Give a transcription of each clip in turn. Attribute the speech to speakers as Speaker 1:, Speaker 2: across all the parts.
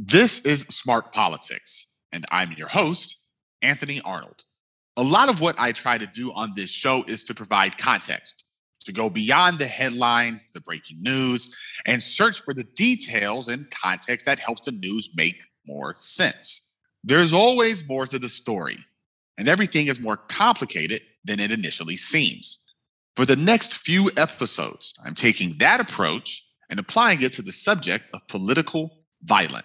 Speaker 1: This is Smart Politics, and I'm your host, Anthony Arnold. A lot of what I try to do on this show is to provide context, to go beyond the headlines, the breaking news, and search for the details and context that helps the news make more sense. There's always more to the story, and everything is more complicated than it initially seems. For the next few episodes, I'm taking that approach and applying it to the subject of political violence.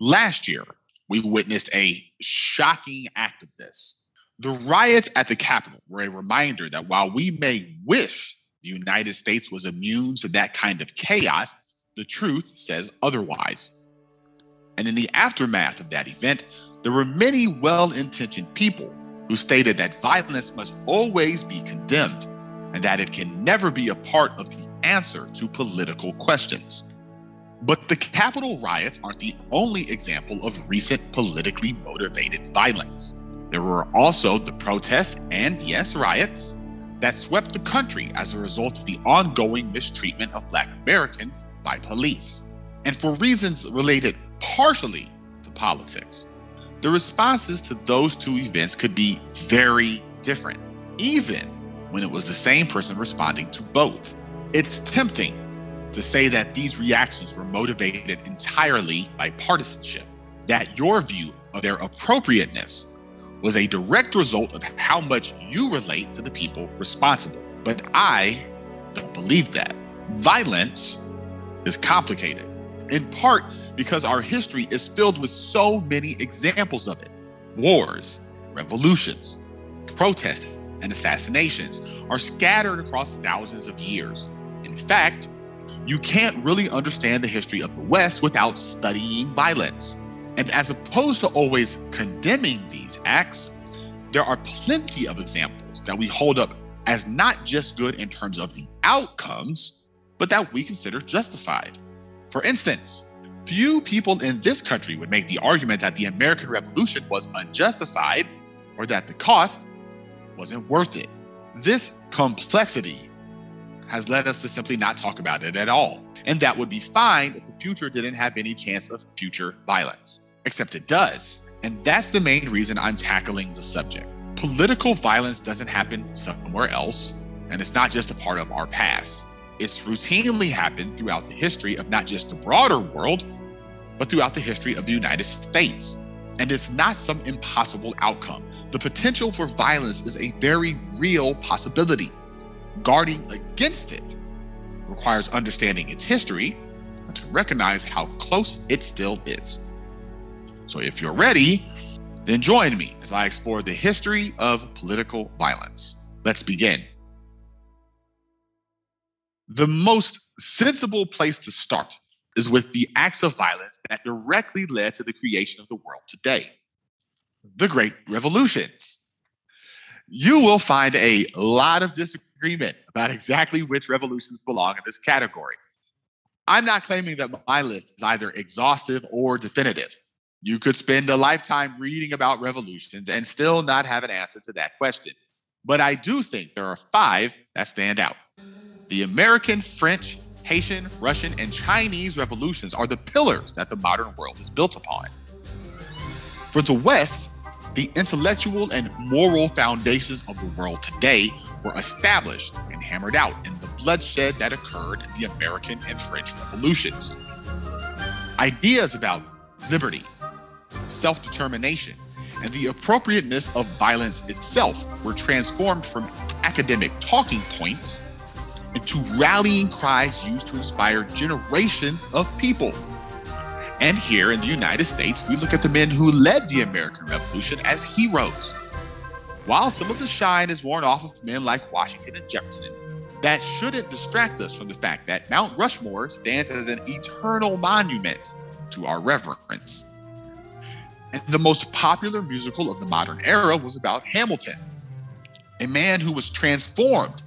Speaker 1: Last year, we witnessed a shocking act of this. The riots at the Capitol were a reminder that while we may wish the United States was immune to that kind of chaos, the truth says otherwise. And in the aftermath of that event, there were many well intentioned people who stated that violence must always be condemned and that it can never be a part of the answer to political questions. But the Capitol riots aren't the only example of recent politically motivated violence. There were also the protests and, yes, riots that swept the country as a result of the ongoing mistreatment of Black Americans by police. And for reasons related partially to politics, the responses to those two events could be very different, even when it was the same person responding to both. It's tempting to say that these reactions were motivated entirely by partisanship, that your view of their appropriateness was a direct result of how much you relate to the people responsible. But I don't believe that. Violence is complicated, in part because our history is filled with so many examples of it wars, revolutions, protests, and assassinations are scattered across thousands of years. In fact, you can't really understand the history of the West without studying violence. And as opposed to always condemning these acts, there are plenty of examples that we hold up as not just good in terms of the outcomes, but that we consider justified. For instance, few people in this country would make the argument that the American Revolution was unjustified or that the cost wasn't worth it. This complexity has led us to simply not talk about it at all. And that would be fine if the future didn't have any chance of future violence, except it does. And that's the main reason I'm tackling the subject. Political violence doesn't happen somewhere else, and it's not just a part of our past. It's routinely happened throughout the history of not just the broader world, but throughout the history of the United States. And it's not some impossible outcome. The potential for violence is a very real possibility guarding against it requires understanding its history and to recognize how close it still is. So, if you're ready, then join me as I explore the history of political violence. Let's begin. The most sensible place to start is with the acts of violence that directly led to the creation of the world today the Great Revolutions. You will find a lot of disagreement disagreement about exactly which revolutions belong in this category. I'm not claiming that my list is either exhaustive or definitive. You could spend a lifetime reading about revolutions and still not have an answer to that question. But I do think there are five that stand out. The American, French, Haitian, Russian, and Chinese revolutions are the pillars that the modern world is built upon. For the West, the intellectual and moral foundations of the world today were established and hammered out in the bloodshed that occurred in the American and French revolutions. Ideas about liberty, self determination, and the appropriateness of violence itself were transformed from academic talking points into rallying cries used to inspire generations of people. And here in the United States, we look at the men who led the American Revolution as heroes while some of the shine is worn off of men like Washington and Jefferson, that shouldn't distract us from the fact that Mount Rushmore stands as an eternal monument to our reverence. And the most popular musical of the modern era was about Hamilton, a man who was transformed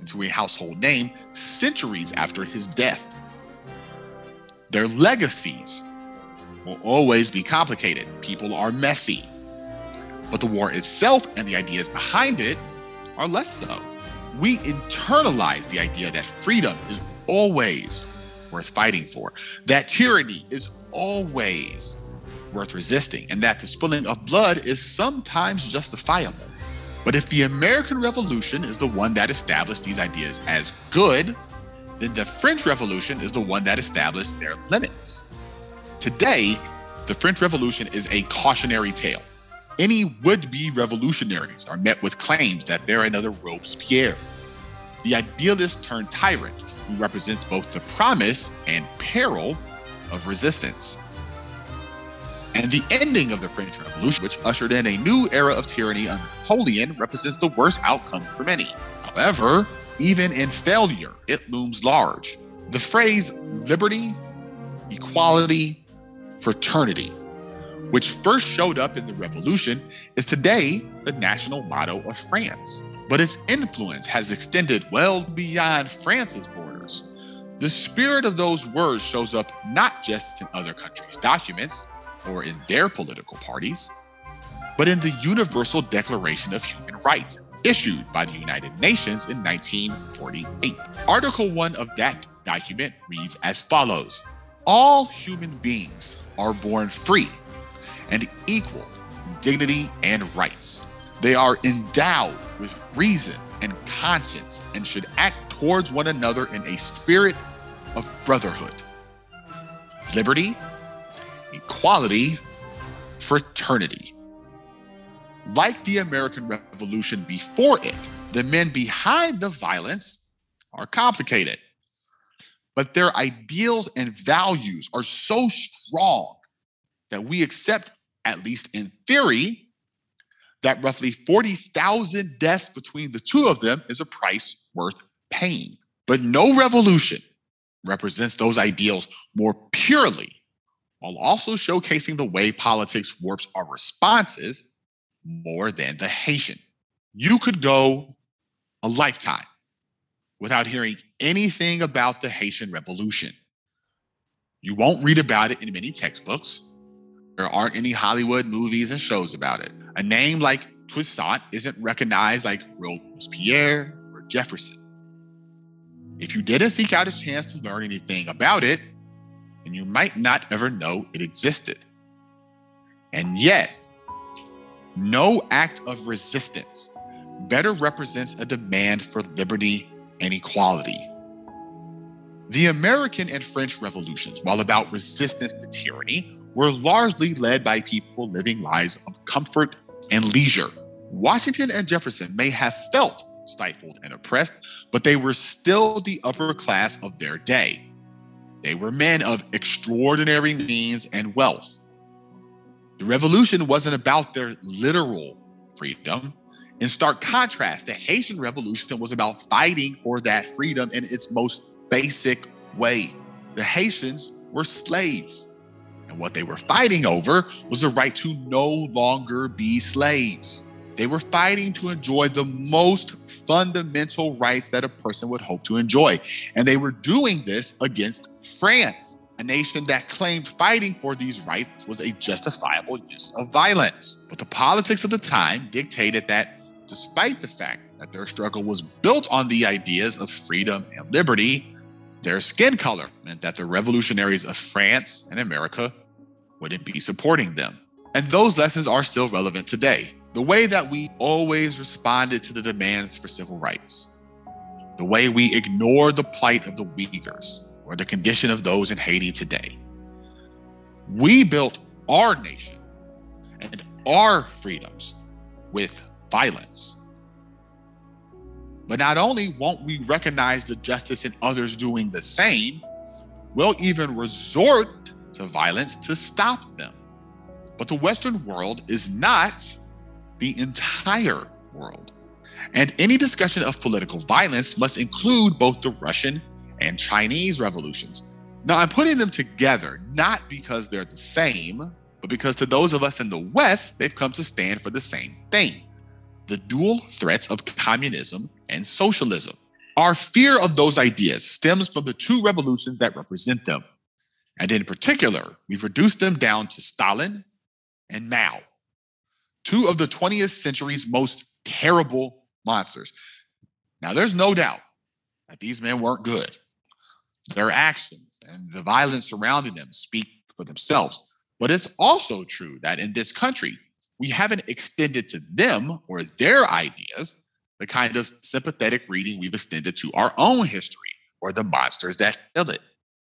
Speaker 1: into a household name centuries after his death. Their legacies will always be complicated. People are messy. But the war itself and the ideas behind it are less so. We internalize the idea that freedom is always worth fighting for, that tyranny is always worth resisting and that the spilling of blood is sometimes justifiable. But if the American Revolution is the one that established these ideas as good, then the French Revolution is the one that established their limits. Today, the French Revolution is a cautionary tale. Any would be revolutionaries are met with claims that they're another Robespierre. The idealist turned tyrant who represents both the promise and peril of resistance. And the ending of the French Revolution, which ushered in a new era of tyranny under Napoleon, represents the worst outcome for many. However, even in failure, it looms large. The phrase liberty, equality, fraternity, which first showed up in the revolution, is today the national motto of France. But its influence has extended well beyond France's borders. The spirit of those words shows up not just in other countries' documents or in their political parties, but in the Universal Declaration of Human Rights issued by the United Nations in 1948. Article 1 of that document reads as follows All human beings are born free and equal in dignity and rights. They are endowed with reason and conscience and should act towards one another in a spirit of brotherhood, liberty, equality, fraternity. Like the American Revolution before it, the men behind the violence are complicated, but their ideals and values are so strong that we accept, at least in theory, that roughly 40,000 deaths between the two of them is a price worth paying. But no revolution represents those ideals more purely while also showcasing the way politics warps our responses more than the Haitian. You could go a lifetime without hearing anything about the Haitian Revolution. You won't read about it in many textbooks. There aren't any Hollywood movies and shows about it. A name like Toussaint isn't recognized like Robespierre or Jefferson. If you didn't seek out a chance to learn anything about it, then you might not ever know it existed. And yet, no act of resistance better represents a demand for liberty and equality. The American and French revolutions, while about resistance to tyranny, were largely led by people living lives of comfort and leisure. Washington and Jefferson may have felt stifled and oppressed, but they were still the upper class of their day. They were men of extraordinary means and wealth. The revolution wasn't about their literal freedom. In stark contrast, the Haitian Revolution was about fighting for that freedom in its most basic way. The Haitians were slaves, and what they were fighting over was the right to no longer be slaves. They were fighting to enjoy the most fundamental rights that a person would hope to enjoy. And they were doing this against France a nation that claimed fighting for these rights was a justifiable use of violence. But the politics of the time dictated that, despite the fact that their struggle was built on the ideas of freedom and liberty, their skin color meant that the revolutionaries of France and America wouldn't be supporting them. And those lessons are still relevant today. The way that we always responded to the demands for civil rights, the way we ignored the plight of the Uyghurs, or the condition of those in Haiti today. We built our nation and our freedoms with violence. But not only won't we recognize the justice in others doing the same, we'll even resort to violence to stop them. But the Western world is not the entire world. And any discussion of political violence must include both the Russian and Chinese revolutions. Now, I'm putting them together not because they're the same, but because to those of us in the West, they've come to stand for the same thing the dual threats of communism and socialism. Our fear of those ideas stems from the two revolutions that represent them. And in particular, we've reduced them down to Stalin and Mao, two of the 20th century's most terrible monsters. Now, there's no doubt that these men weren't good. Their actions and the violence surrounding them speak for themselves. But it's also true that in this country, we haven't extended to them or their ideas the kind of sympathetic reading we've extended to our own history or the monsters that filled it.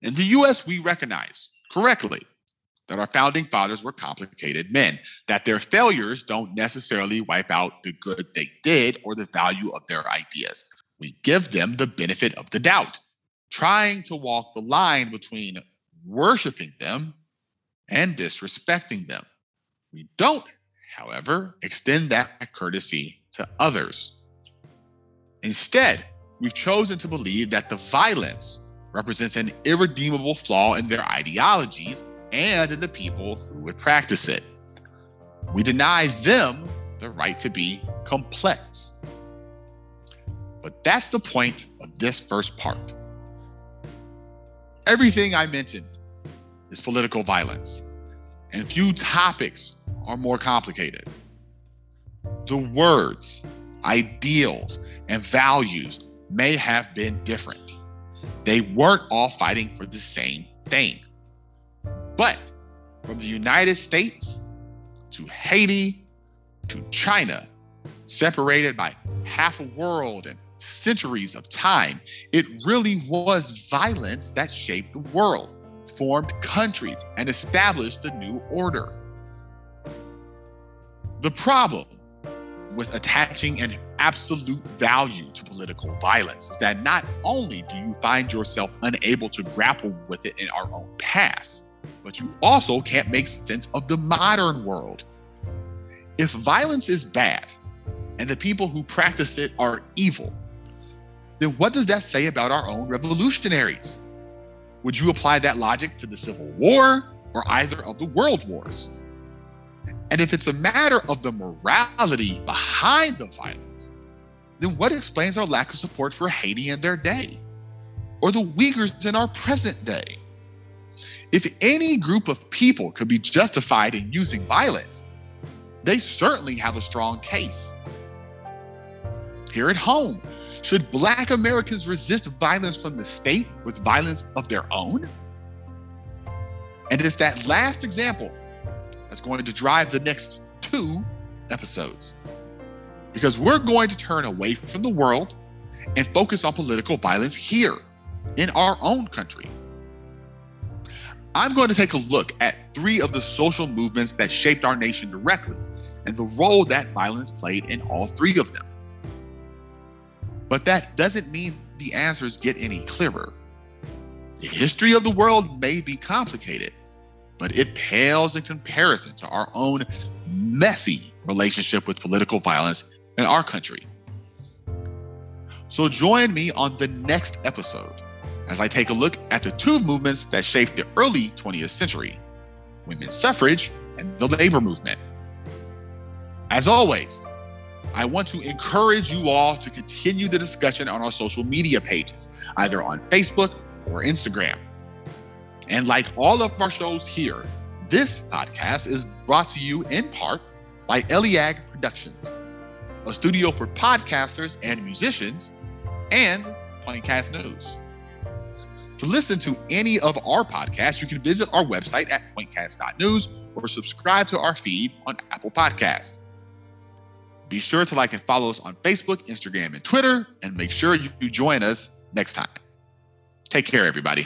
Speaker 1: In the US, we recognize correctly that our founding fathers were complicated men, that their failures don't necessarily wipe out the good they did or the value of their ideas. We give them the benefit of the doubt, trying to walk the line between worshiping them and disrespecting them. We don't, however, extend that courtesy to others. Instead, we've chosen to believe that the violence represents an irredeemable flaw in their ideologies and in the people who would practice it. We deny them the right to be complex. But that's the point of this first part. Everything I mentioned is political violence, and few topics are more complicated. The words, ideals, and values may have been different. They weren't all fighting for the same thing. But from the United States to Haiti to China, separated by half a world and centuries of time, it really was violence that shaped the world, formed countries, and established the new order. The problem with attaching an absolute value to political violence is that not only do you find yourself unable to grapple with it in our own past, but you also can't make sense of the modern world. If violence is bad and the people who practice it are evil, then what does that say about our own revolutionaries? Would you apply that logic to the Civil War or either of the world wars? And if it's a matter of the morality behind the violence, then what explains our lack of support for Haiti in their day or the Uyghurs in our present day? If any group of people could be justified in using violence, they certainly have a strong case. Here at home, should Black Americans resist violence from the state with violence of their own? And it's that last example that's going to drive the next two episodes. Because we're going to turn away from the world and focus on political violence here in our own country. I'm going to take a look at three of the social movements that shaped our nation directly and the role that violence played in all three of them. But that doesn't mean the answers get any clearer. The history of the world may be complicated, but it pales in comparison to our own messy relationship with political violence in our country. So join me on the next episode as I take a look at the two movements that shaped the early 20th century women's suffrage and the labor movement. As always, I want to encourage you all to continue the discussion on our social media pages, either on Facebook or Instagram. And like all of our shows here, this podcast is brought to you in part by Eliag Productions, a studio for podcasters and musicians, and Pointcast News. To listen to any of our podcasts, you can visit our website at pointcast.news or subscribe to our feed on Apple Podcast. Be sure to like and follow us on Facebook, Instagram, and Twitter, and make sure you join us next time. Take care, everybody.